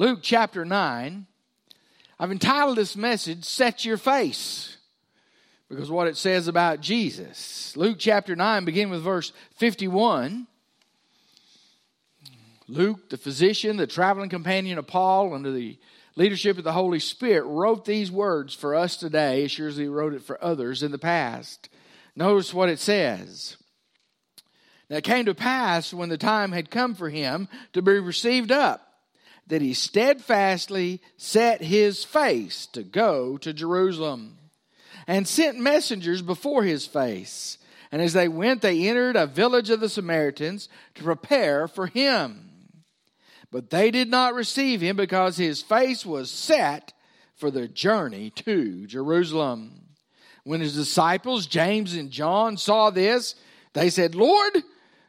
Luke chapter 9. I've entitled this message, Set Your Face, because what it says about Jesus. Luke chapter 9, begin with verse 51. Luke, the physician, the traveling companion of Paul, under the leadership of the Holy Spirit, wrote these words for us today, as sure as he wrote it for others in the past. Notice what it says. Now it came to pass when the time had come for him to be received up that he steadfastly set his face to go to Jerusalem and sent messengers before his face. And as they went, they entered a village of the Samaritans to prepare for him. But they did not receive him because his face was set for the journey to Jerusalem. When his disciples, James and John, saw this, they said, Lord,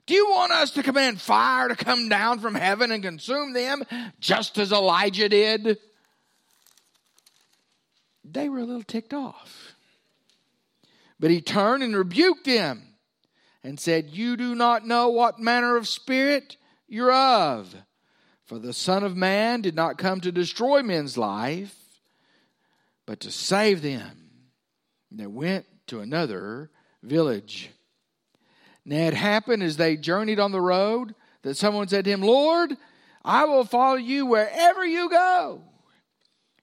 do you want us to command fire to come down from heaven and consume them just as Elijah did? They were a little ticked off. But he turned and rebuked them and said, You do not know what manner of spirit you're of. For the Son of Man did not come to destroy men's life, but to save them. And they went to another village. Now it happened as they journeyed on the road that someone said to him, Lord, I will follow you wherever you go.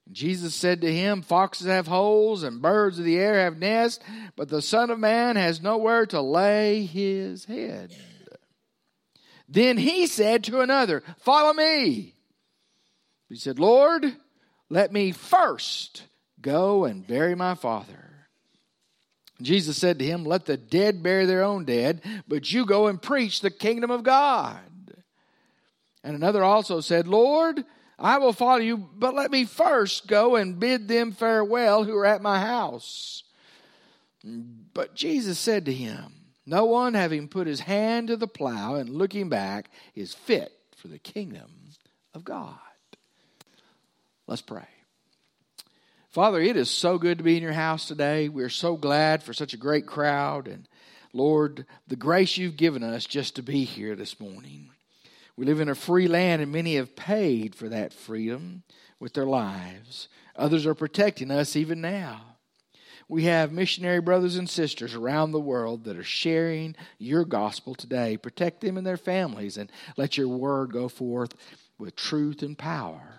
And Jesus said to him, Foxes have holes and birds of the air have nests, but the Son of Man has nowhere to lay his head. Then he said to another, Follow me. He said, Lord, let me first go and bury my father. Jesus said to him, Let the dead bury their own dead, but you go and preach the kingdom of God. And another also said, Lord, I will follow you, but let me first go and bid them farewell who are at my house. But Jesus said to him, No one having put his hand to the plow and looking back is fit for the kingdom of God. Let's pray. Father, it is so good to be in your house today. We're so glad for such a great crowd. And Lord, the grace you've given us just to be here this morning. We live in a free land, and many have paid for that freedom with their lives. Others are protecting us even now. We have missionary brothers and sisters around the world that are sharing your gospel today. Protect them and their families, and let your word go forth with truth and power.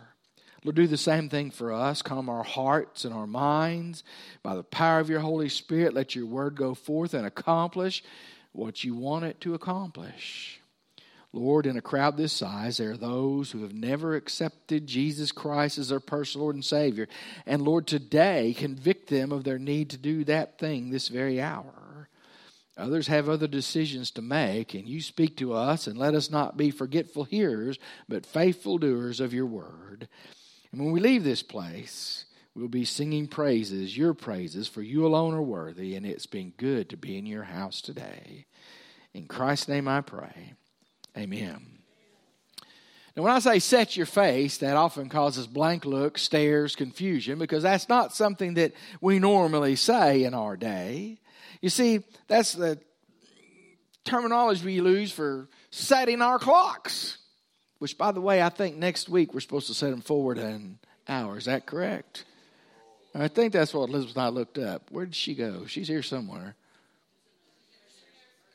Lord, do the same thing for us. Calm our hearts and our minds. By the power of your Holy Spirit, let your word go forth and accomplish what you want it to accomplish. Lord, in a crowd this size, there are those who have never accepted Jesus Christ as their personal Lord and Savior. And Lord, today, convict them of their need to do that thing this very hour. Others have other decisions to make, and you speak to us, and let us not be forgetful hearers, but faithful doers of your word. And when we leave this place, we'll be singing praises, your praises, for you alone are worthy, and it's been good to be in your house today. In Christ's name I pray. Amen. Now, when I say set your face, that often causes blank looks, stares, confusion, because that's not something that we normally say in our day. You see, that's the terminology we use for setting our clocks. Which, by the way, I think next week we're supposed to set them forward an hour. Is that correct? I think that's what Elizabeth and I looked up. Where did she go? She's here somewhere.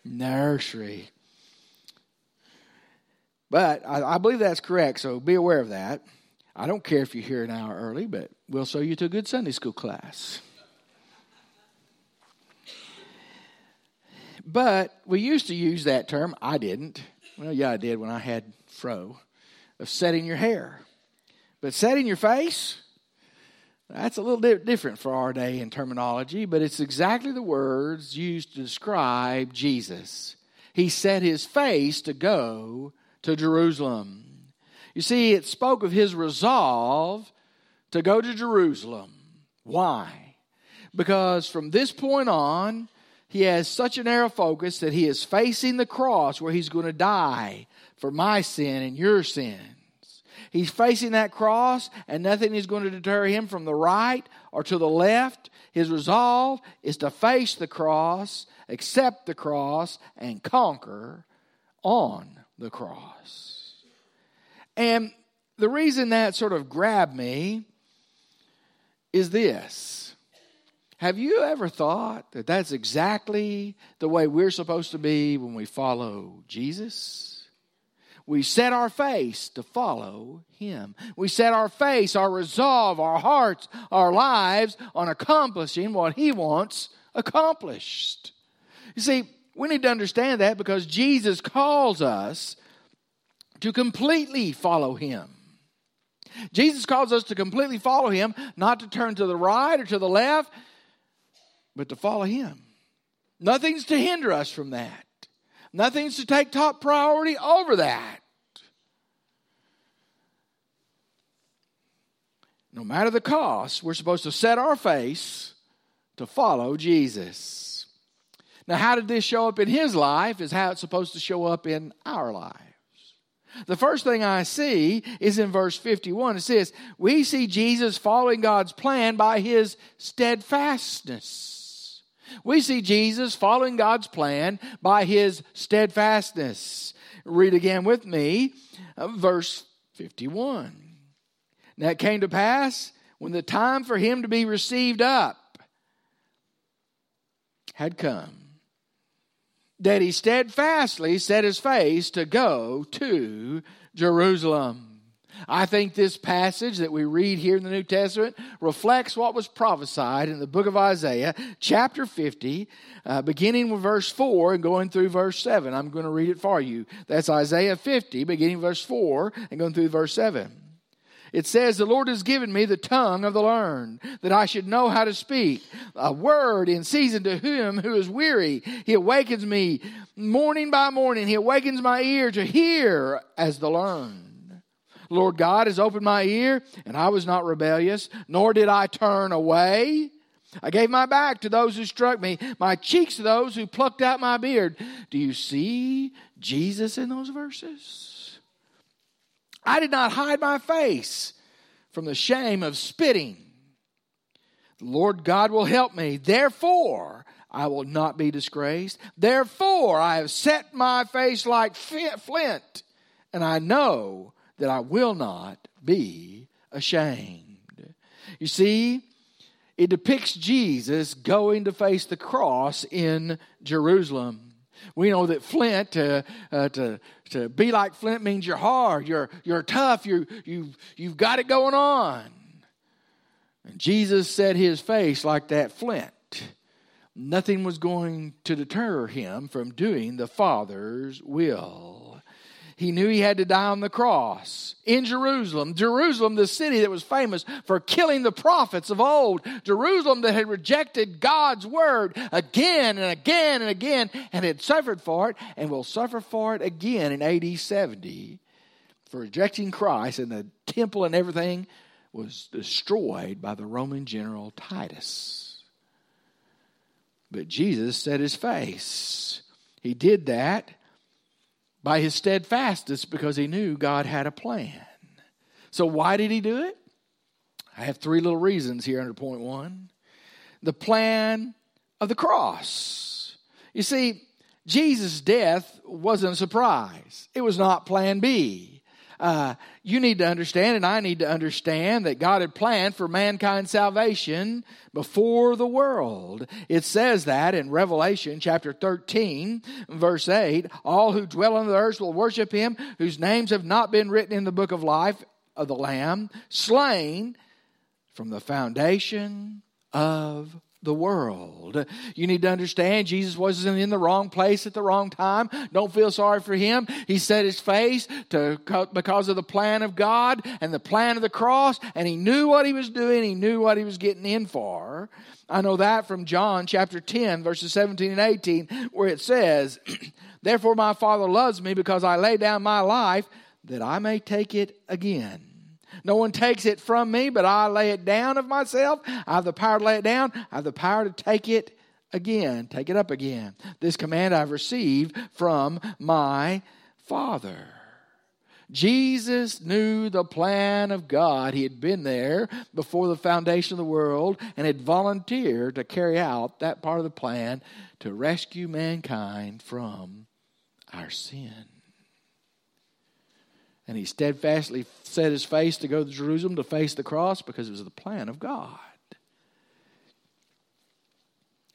Nursery. But I, I, believe that's correct, so be aware of that. I don't care if you're here an hour early, but we'll show you to a good Sunday school class. But we used to use that term. I didn't. Well, yeah, I did when I had fro of setting your hair. But setting your face, that's a little different for our day in terminology, but it's exactly the words used to describe Jesus. He set his face to go to Jerusalem. You see, it spoke of his resolve to go to Jerusalem. Why? Because from this point on, he has such a narrow focus that he is facing the cross where he's going to die for my sin and your sins. He's facing that cross, and nothing is going to deter him from the right or to the left. His resolve is to face the cross, accept the cross, and conquer on the cross. And the reason that sort of grabbed me is this. Have you ever thought that that's exactly the way we're supposed to be when we follow Jesus? We set our face to follow Him. We set our face, our resolve, our hearts, our lives on accomplishing what He wants accomplished. You see, we need to understand that because Jesus calls us to completely follow Him. Jesus calls us to completely follow Him, not to turn to the right or to the left, but to follow Him. Nothing's to hinder us from that. Nothing's to take top priority over that. No matter the cost, we're supposed to set our face to follow Jesus. Now, how did this show up in his life is how it's supposed to show up in our lives. The first thing I see is in verse 51. It says, We see Jesus following God's plan by his steadfastness. We see Jesus following God's plan by his steadfastness. Read again with me, uh, verse 51. Now it came to pass when the time for him to be received up had come that he steadfastly set his face to go to Jerusalem. I think this passage that we read here in the New Testament reflects what was prophesied in the book of Isaiah, chapter 50, uh, beginning with verse 4 and going through verse 7. I'm going to read it for you. That's Isaiah 50, beginning verse 4 and going through verse 7. It says, The Lord has given me the tongue of the learned, that I should know how to speak. A word in season to him who is weary. He awakens me morning by morning. He awakens my ear to hear as the learned. Lord God has opened my ear, and I was not rebellious, nor did I turn away. I gave my back to those who struck me, my cheeks to those who plucked out my beard. Do you see Jesus in those verses? I did not hide my face from the shame of spitting. The Lord God will help me. Therefore, I will not be disgraced. Therefore, I have set my face like flint, and I know that I will not be ashamed. You see, it depicts Jesus going to face the cross in Jerusalem. We know that flint, uh, uh, to, to be like flint means you're hard, you're, you're tough, you, you, you've got it going on. And Jesus set his face like that flint. Nothing was going to deter him from doing the Father's will. He knew he had to die on the cross in Jerusalem. Jerusalem, the city that was famous for killing the prophets of old. Jerusalem that had rejected God's word again and again and again and had suffered for it and will suffer for it again in AD 70 for rejecting Christ and the temple and everything was destroyed by the Roman general Titus. But Jesus set his face. He did that by his steadfastness because he knew God had a plan. So, why did he do it? I have three little reasons here under point one. The plan of the cross. You see, Jesus' death wasn't a surprise, it was not plan B uh, you need to understand, and I need to understand, that God had planned for mankind's salvation before the world. It says that in Revelation chapter 13, verse 8 All who dwell on the earth will worship him, whose names have not been written in the book of life of the Lamb, slain from the foundation of the world. You need to understand Jesus wasn't in the wrong place at the wrong time. Don't feel sorry for him. He set his face to because of the plan of God and the plan of the cross, and he knew what he was doing. He knew what he was getting in for. I know that from John chapter 10, verses 17 and 18, where it says, Therefore my Father loves me because I lay down my life that I may take it again. No one takes it from me, but I lay it down of myself. I have the power to lay it down. I have the power to take it again, take it up again. This command I've received from my Father. Jesus knew the plan of God. He had been there before the foundation of the world and had volunteered to carry out that part of the plan to rescue mankind from our sin. And he steadfastly set his face to go to Jerusalem to face the cross because it was the plan of God.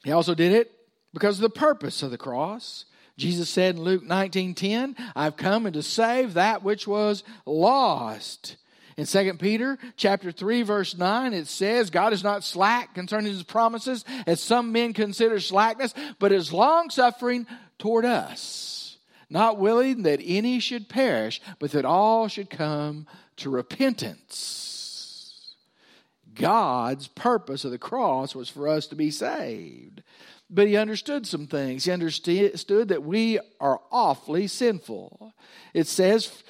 He also did it because of the purpose of the cross. Jesus said in Luke 19:10, I've come to save that which was lost. In 2 Peter chapter 3 verse 9 it says God is not slack concerning his promises as some men consider slackness but is long suffering toward us not willing that any should perish but that all should come to repentance. God's purpose of the cross was for us to be saved. But he understood some things. He understood that we are awfully sinful. It says,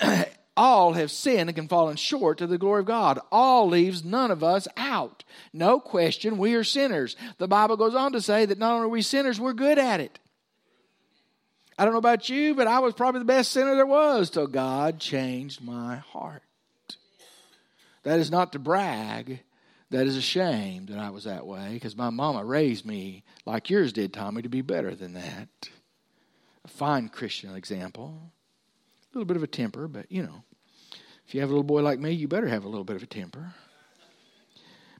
all have sinned and can fallen short to the glory of God. All leaves none of us out. No question, we are sinners. The Bible goes on to say that not only are we sinners, we're good at it. I don't know about you, but I was probably the best sinner there was till God changed my heart. That is not to brag, that is a shame that I was that way because my mama raised me like yours did, Tommy, to be better than that. A fine Christian example. A little bit of a temper, but you know, if you have a little boy like me, you better have a little bit of a temper.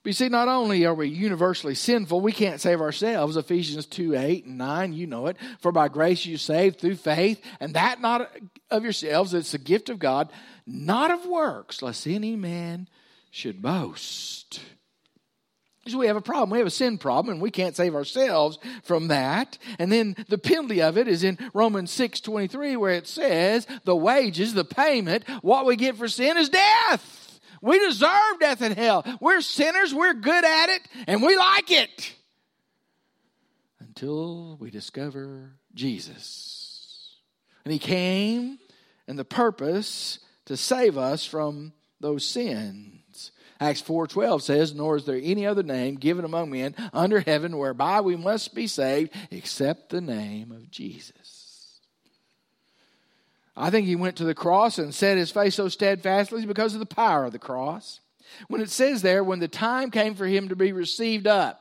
But you see, not only are we universally sinful, we can't save ourselves. Ephesians 2 8 and 9, you know it. For by grace you saved through faith, and that not of yourselves, it's a gift of God, not of works, lest any man should boast. So we have a problem. We have a sin problem, and we can't save ourselves from that. And then the penalty of it is in Romans 6 23, where it says, the wages, the payment, what we get for sin is death. We deserve death and hell. We're sinners, we're good at it, and we like it. Until we discover Jesus. And He came, and the purpose to save us from those sins. Acts 4:12 says, "Nor is there any other name given among men under heaven whereby we must be saved except the name of Jesus." I think he went to the cross and set his face so steadfastly because of the power of the cross. When it says there, when the time came for him to be received up,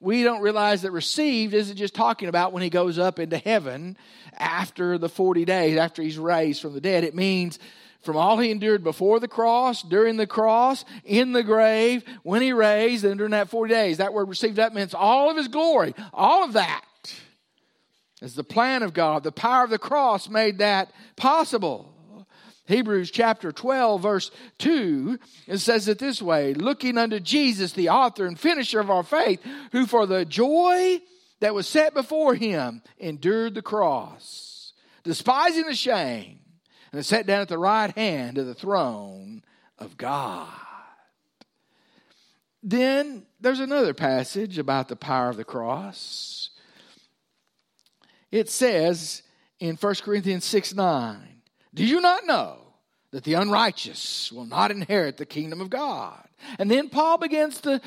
we don't realize that received isn't just talking about when he goes up into heaven after the 40 days, after he's raised from the dead. It means from all he endured before the cross, during the cross, in the grave, when he raised, and during that 40 days. That word received up means all of his glory, all of that. Is the plan of God. The power of the cross made that possible. Hebrews chapter 12, verse 2, it says it this way Looking unto Jesus, the author and finisher of our faith, who for the joy that was set before him endured the cross, despising the shame and sat down at the right hand of the throne of God. Then there's another passage about the power of the cross. It says in 1 Corinthians 6 9, Do you not know that the unrighteous will not inherit the kingdom of God? And then Paul begins to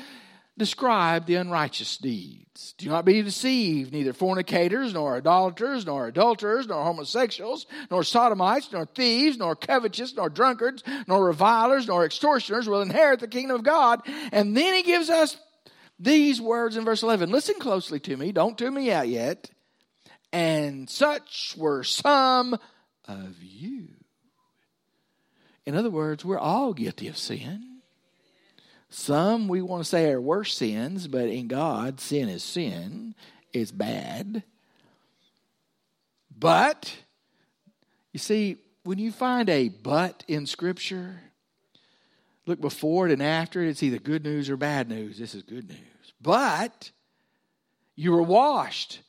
describe the unrighteous deeds. Do not be deceived, neither fornicators, nor idolaters, nor adulterers, nor homosexuals, nor sodomites, nor thieves, nor covetous, nor drunkards, nor revilers, nor extortioners will inherit the kingdom of God. And then he gives us these words in verse 11. Listen closely to me, don't tune me out yet. And such were some of you. In other words, we're all guilty of sin. Some we want to say are worse sins, but in God, sin is sin, it's bad. But, you see, when you find a but in Scripture, look before it and after it, it's either good news or bad news. This is good news. But you were washed,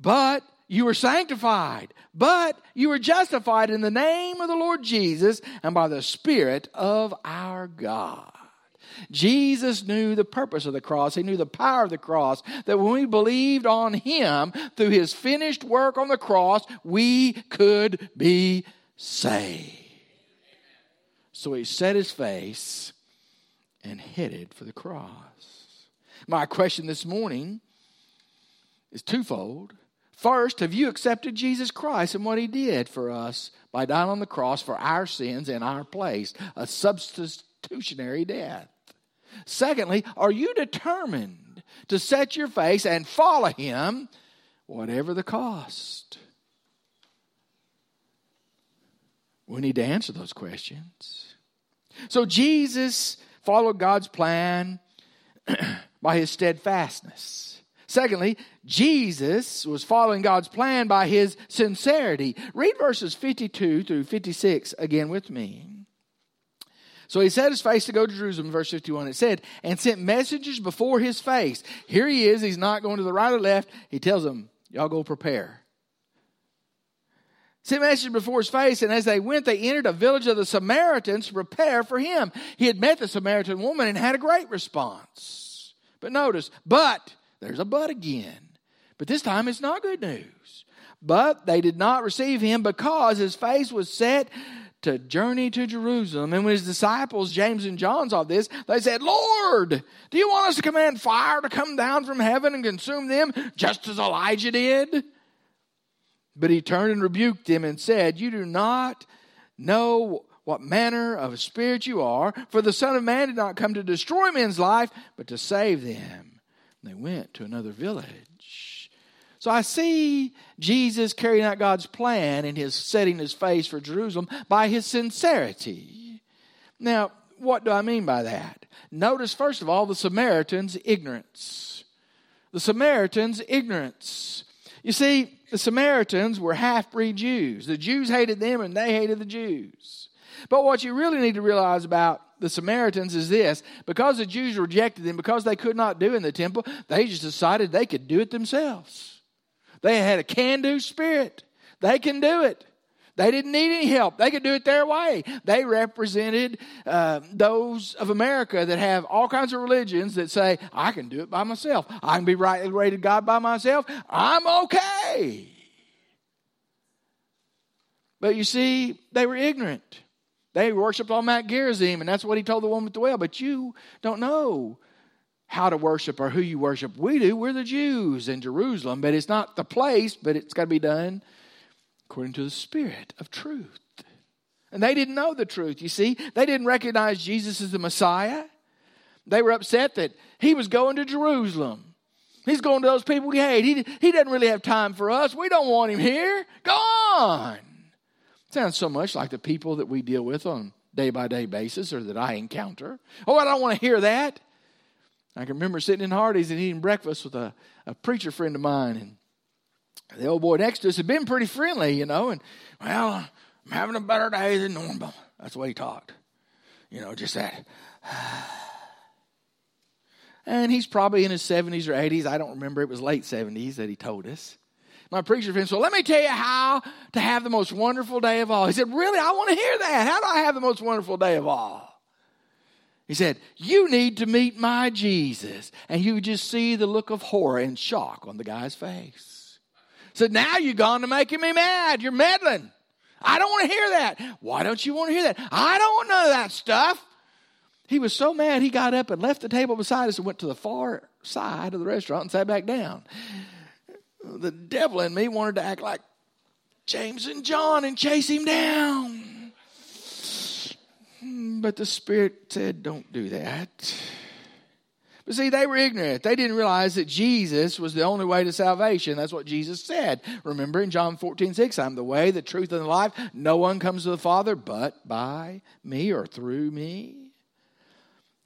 but you were sanctified, but you were justified in the name of the Lord Jesus and by the Spirit of our God. Jesus knew the purpose of the cross. He knew the power of the cross. That when we believed on Him through His finished work on the cross, we could be saved. So He set His face and headed for the cross. My question this morning is twofold. First, have you accepted Jesus Christ and what He did for us by dying on the cross for our sins in our place? A substitutionary death. Secondly, are you determined to set your face and follow him, whatever the cost? We need to answer those questions. So Jesus followed God's plan by his steadfastness. Secondly, Jesus was following God's plan by his sincerity. Read verses 52 through 56 again with me. So he set his face to go to Jerusalem, verse 51. It said, and sent messengers before his face. Here he is. He's not going to the right or left. He tells them, Y'all go prepare. Sent messengers before his face, and as they went, they entered a village of the Samaritans to prepare for him. He had met the Samaritan woman and had a great response. But notice, but, there's a but again. But this time it's not good news. But they did not receive him because his face was set to journey to Jerusalem. And when his disciples, James and John, saw this, they said, Lord, do you want us to command fire to come down from heaven and consume them just as Elijah did? But he turned and rebuked them and said, You do not know what manner of spirit you are, for the Son of Man did not come to destroy men's life, but to save them. And they went to another village. So I see Jesus carrying out God's plan in his setting his face for Jerusalem by his sincerity. Now, what do I mean by that? Notice, first of all, the Samaritan's ignorance. The Samaritan's ignorance. You see, the Samaritans were half breed Jews. The Jews hated them and they hated the Jews. But what you really need to realize about the Samaritans is this because the Jews rejected them, because they could not do in the temple, they just decided they could do it themselves. They had a can do spirit. They can do it. They didn't need any help. They could do it their way. They represented uh, those of America that have all kinds of religions that say, I can do it by myself. I can be rightly rated God by myself. I'm okay. But you see, they were ignorant. They worshiped on Mount Gerizim, and that's what he told the woman at the well. But you don't know how to worship or who you worship. We do. We're the Jews in Jerusalem, but it's not the place, but it's got to be done according to the Spirit of truth. And they didn't know the truth, you see. They didn't recognize Jesus as the Messiah. They were upset that he was going to Jerusalem. He's going to those people we hate. He, he doesn't really have time for us. We don't want him here. Go on. Sounds so much like the people that we deal with on day by day basis or that I encounter. Oh, I don't want to hear that. I can remember sitting in Hardee's and eating breakfast with a, a preacher friend of mine. And the old boy next to us had been pretty friendly, you know. And, well, I'm having a better day than normal. That's the way he talked. You know, just that. And he's probably in his 70s or 80s. I don't remember. It was late 70s that he told us. My preacher friend, so let me tell you how to have the most wonderful day of all. He said, Really? I want to hear that. How do I have the most wonderful day of all? He said, You need to meet my Jesus. And you just see the look of horror and shock on the guy's face. So now you're gone to making me mad. You're meddling. I don't want to hear that. Why don't you want to hear that? I don't want none of that stuff. He was so mad he got up and left the table beside us and went to the far side of the restaurant and sat back down. The devil in me wanted to act like James and John and chase him down. Hmm, but the Spirit said, don't do that. But see, they were ignorant. They didn't realize that Jesus was the only way to salvation. That's what Jesus said. Remember in John 14, 6, I'm the way, the truth, and the life. No one comes to the Father but by me or through me.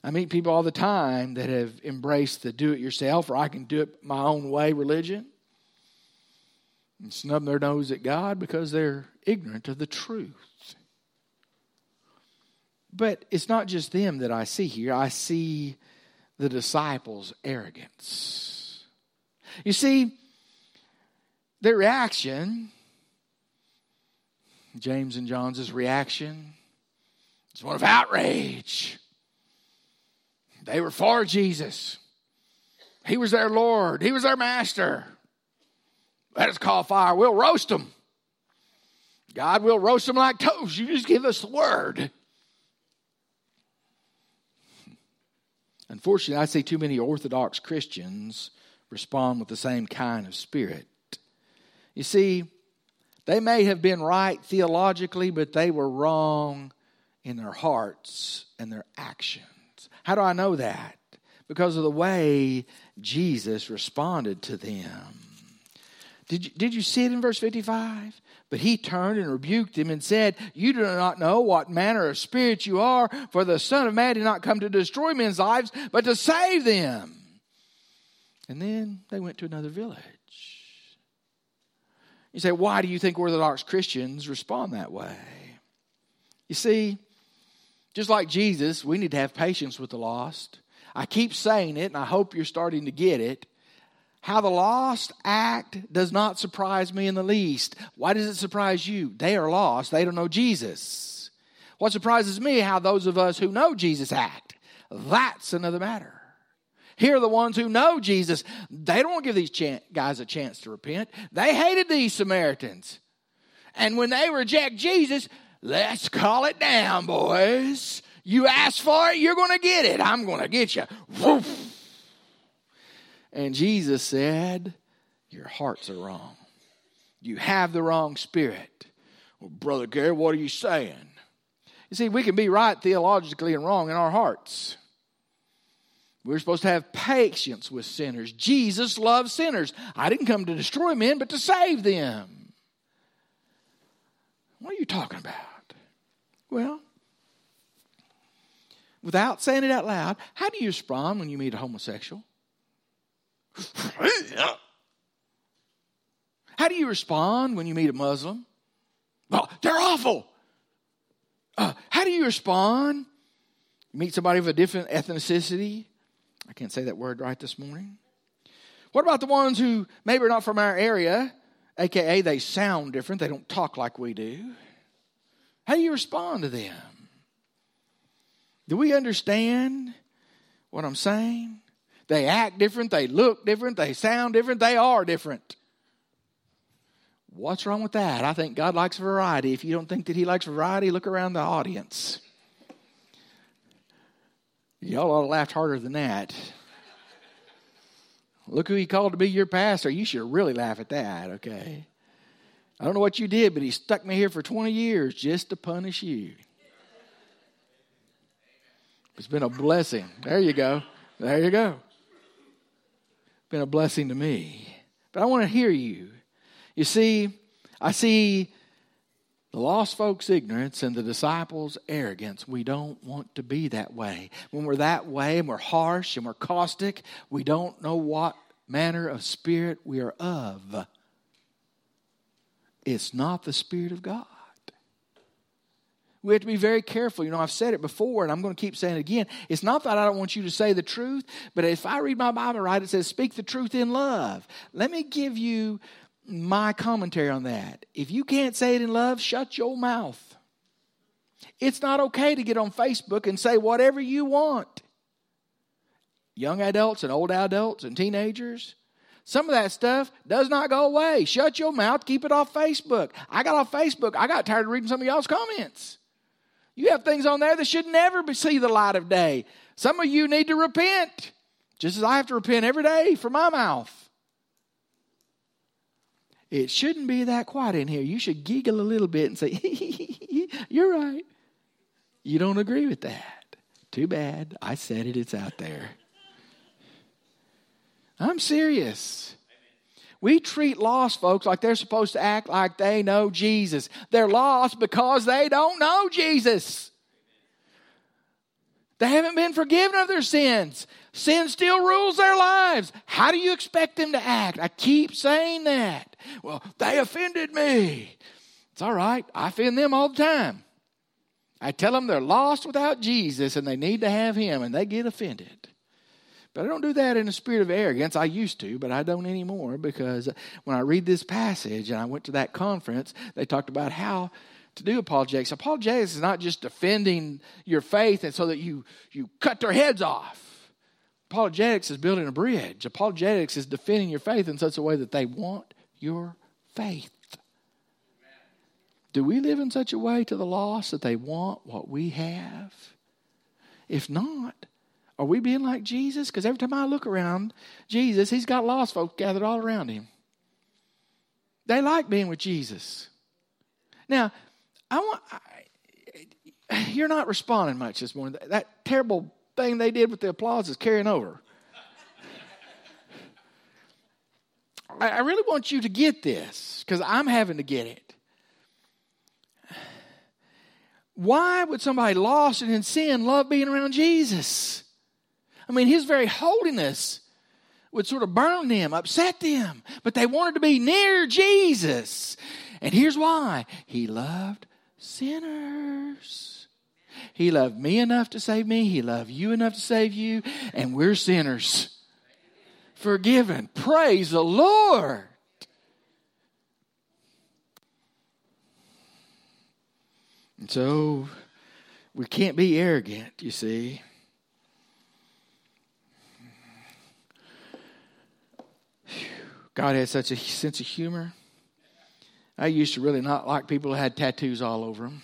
I meet people all the time that have embraced the do it yourself or I can do it my own way religion and snub their nose at God because they're ignorant of the truth. But it's not just them that I see here, I see the disciples' arrogance. You see, their reaction, James and John's reaction, is one of outrage. They were for Jesus. He was their Lord. He was their master. Let us call fire. We'll roast them. God will roast them like toast. You just give us the word. Unfortunately, I see too many Orthodox Christians respond with the same kind of spirit. You see, they may have been right theologically, but they were wrong in their hearts and their actions. How do I know that? Because of the way Jesus responded to them. Did you, did you see it in verse 55? But he turned and rebuked him and said, You do not know what manner of spirit you are, for the Son of Man did not come to destroy men's lives, but to save them. And then they went to another village. You say, Why do you think Orthodox Christians respond that way? You see, just like Jesus, we need to have patience with the lost. I keep saying it, and I hope you're starting to get it. How the lost act does not surprise me in the least. Why does it surprise you? They are lost, they don't know Jesus. What surprises me, how those of us who know Jesus act. That's another matter. Here are the ones who know Jesus. They don't give these guys a chance to repent. They hated these Samaritans. And when they reject Jesus, let's call it down, boys. You ask for it, you're going to get it. I'm going to get you. Woof. And Jesus said, Your hearts are wrong. You have the wrong spirit. Well, Brother Gary, what are you saying? You see, we can be right theologically and wrong in our hearts. We're supposed to have patience with sinners. Jesus loves sinners. I didn't come to destroy men, but to save them. What are you talking about? Well, without saying it out loud, how do you respond when you meet a homosexual? How do you respond when you meet a Muslim? Well, they're awful. Uh, how do you respond? You meet somebody of a different ethnicity? I can't say that word right this morning. What about the ones who maybe are not from our area, aka they sound different, they don't talk like we do? How do you respond to them? Do we understand what I'm saying? They act different, they look different, they sound different, they are different. What's wrong with that? I think God likes variety. If you don't think that He likes variety, look around the audience. Y'all ought to laugh harder than that. Look who He called to be your pastor. You should really laugh at that, okay? I don't know what you did, but He stuck me here for 20 years just to punish you. It's been a blessing. There you go. There you go been a blessing to me. But I want to hear you. You see, I see the lost folks' ignorance and the disciples' arrogance. We don't want to be that way. When we're that way and we're harsh and we're caustic, we don't know what manner of spirit we are of. It's not the Spirit of God. We have to be very careful. You know, I've said it before and I'm going to keep saying it again. It's not that I don't want you to say the truth, but if I read my Bible right, it says, speak the truth in love. Let me give you my commentary on that. If you can't say it in love, shut your mouth. It's not okay to get on Facebook and say whatever you want. Young adults and old adults and teenagers, some of that stuff does not go away. Shut your mouth, keep it off Facebook. I got off Facebook, I got tired of reading some of y'all's comments. You have things on there that should never see the light of day. Some of you need to repent, just as I have to repent every day for my mouth. It shouldn't be that quiet in here. You should giggle a little bit and say, You're right. You don't agree with that. Too bad. I said it, it's out there. I'm serious. We treat lost folks like they're supposed to act like they know Jesus. They're lost because they don't know Jesus. They haven't been forgiven of their sins. Sin still rules their lives. How do you expect them to act? I keep saying that. Well, they offended me. It's all right. I offend them all the time. I tell them they're lost without Jesus and they need to have Him, and they get offended. But I don't do that in a spirit of arrogance. I used to, but I don't anymore because when I read this passage and I went to that conference, they talked about how to do apologetics. Apologetics is not just defending your faith and so that you, you cut their heads off. Apologetics is building a bridge. Apologetics is defending your faith in such a way that they want your faith. Do we live in such a way to the lost that they want what we have? If not, are we being like Jesus? Because every time I look around Jesus, he's got lost folk gathered all around him. They like being with Jesus. Now, I want. I, you're not responding much this morning. That terrible thing they did with the applause is carrying over. I really want you to get this because I'm having to get it. Why would somebody lost and in sin love being around Jesus? I mean, his very holiness would sort of burn them, upset them, but they wanted to be near Jesus. And here's why He loved sinners. He loved me enough to save me, He loved you enough to save you, and we're sinners. Forgiven. Praise the Lord. And so we can't be arrogant, you see. God had such a sense of humor. I used to really not like people who had tattoos all over them.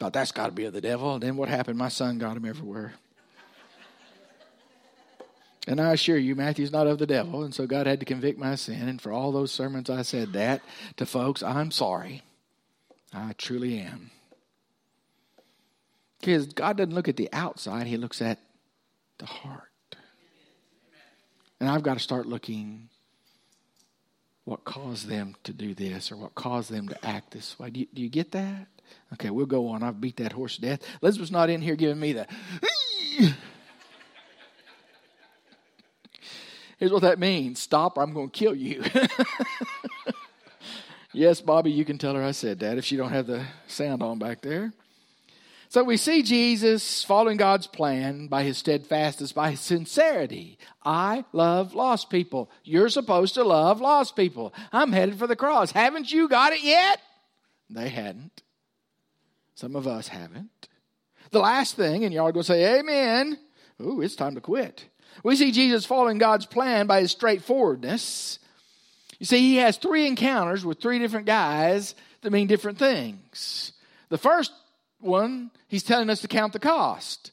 Thought that's got to be of the devil. And then what happened? My son got them everywhere. And I assure you, Matthew's not of the devil. And so God had to convict my sin. And for all those sermons I said that to folks, I'm sorry. I truly am. Because God doesn't look at the outside, He looks at the heart. And I've got to start looking what caused them to do this or what caused them to act this way. Do you, do you get that? Okay, we'll go on. I've beat that horse to death. Elizabeth's not in here giving me the. Here's what that means stop, or I'm going to kill you. yes, Bobby, you can tell her I said that if she don't have the sound on back there. So we see Jesus following God's plan by his steadfastness, by his sincerity. I love lost people. You're supposed to love lost people. I'm headed for the cross. Haven't you got it yet? They hadn't. Some of us haven't. The last thing, and y'all are going to say, Amen. Ooh, it's time to quit. We see Jesus following God's plan by his straightforwardness. You see, he has three encounters with three different guys that mean different things. The first one, he's telling us to count the cost.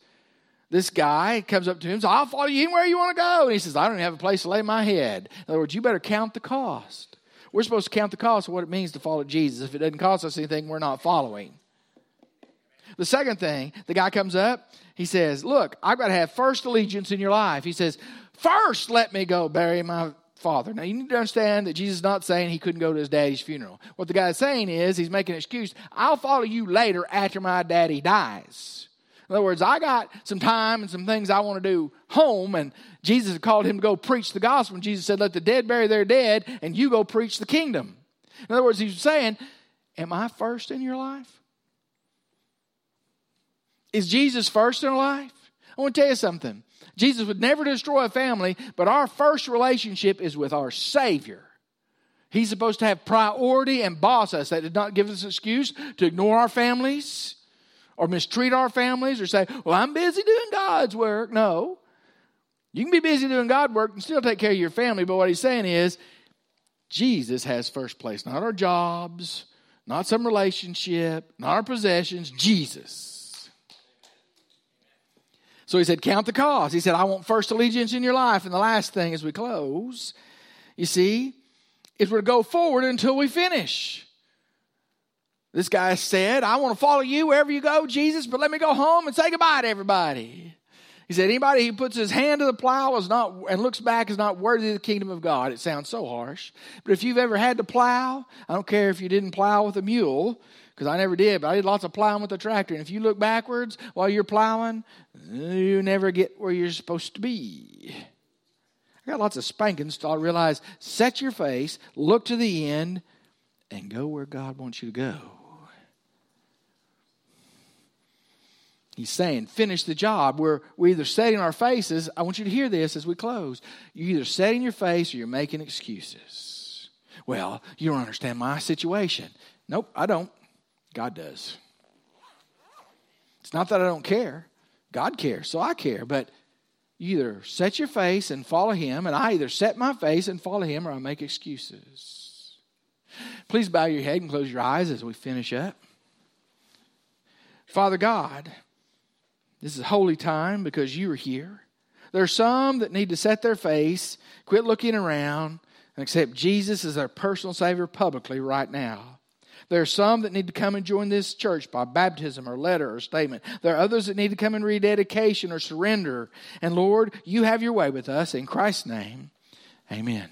This guy comes up to him and says, I'll follow you anywhere you want to go. And he says, I don't even have a place to lay my head. In other words, you better count the cost. We're supposed to count the cost of what it means to follow Jesus. If it doesn't cost us anything, we're not following. The second thing, the guy comes up, he says, Look, I've got to have first allegiance in your life. He says, First, let me go bury my father. Now, you need to understand that Jesus is not saying he couldn't go to his daddy's funeral. What the guy is saying is, he's making an excuse. I'll follow you later after my daddy dies. In other words, I got some time and some things I want to do home, and Jesus called him to go preach the gospel. And Jesus said, Let the dead bury their dead, and you go preach the kingdom. In other words, he's saying, Am I first in your life? Is Jesus first in our life? I want to tell you something. Jesus would never destroy a family, but our first relationship is with our Savior. He's supposed to have priority and boss us. That did not give us an excuse to ignore our families or mistreat our families or say, Well, I'm busy doing God's work. No. You can be busy doing God work and still take care of your family, but what he's saying is Jesus has first place, not our jobs, not some relationship, not our possessions, Jesus. So he said, Count the cost. He said, I want first allegiance in your life. And the last thing as we close, you see, is we're to go forward until we finish. This guy said, I want to follow you wherever you go, Jesus, but let me go home and say goodbye to everybody. He said, Anybody who puts his hand to the plow is not and looks back is not worthy of the kingdom of God. It sounds so harsh. But if you've ever had to plow, I don't care if you didn't plow with a mule, because I never did, but I did lots of plowing with the tractor. And if you look backwards while you're plowing, you never get where you're supposed to be. I got lots of spankings so I realize set your face, look to the end, and go where God wants you to go. He's saying, finish the job. We're, we're either setting our faces. I want you to hear this as we close. You're either setting your face or you're making excuses. Well, you don't understand my situation. Nope, I don't. God does. It's not that I don't care. God cares, so I care. But you either set your face and follow Him, and I either set my face and follow Him, or I make excuses. Please bow your head and close your eyes as we finish up. Father God, this is holy time because you are here. There are some that need to set their face, quit looking around, and accept Jesus as their personal Savior publicly right now. There are some that need to come and join this church by baptism or letter or statement. There are others that need to come and rededication or surrender. And Lord, you have your way with us. In Christ's name, amen.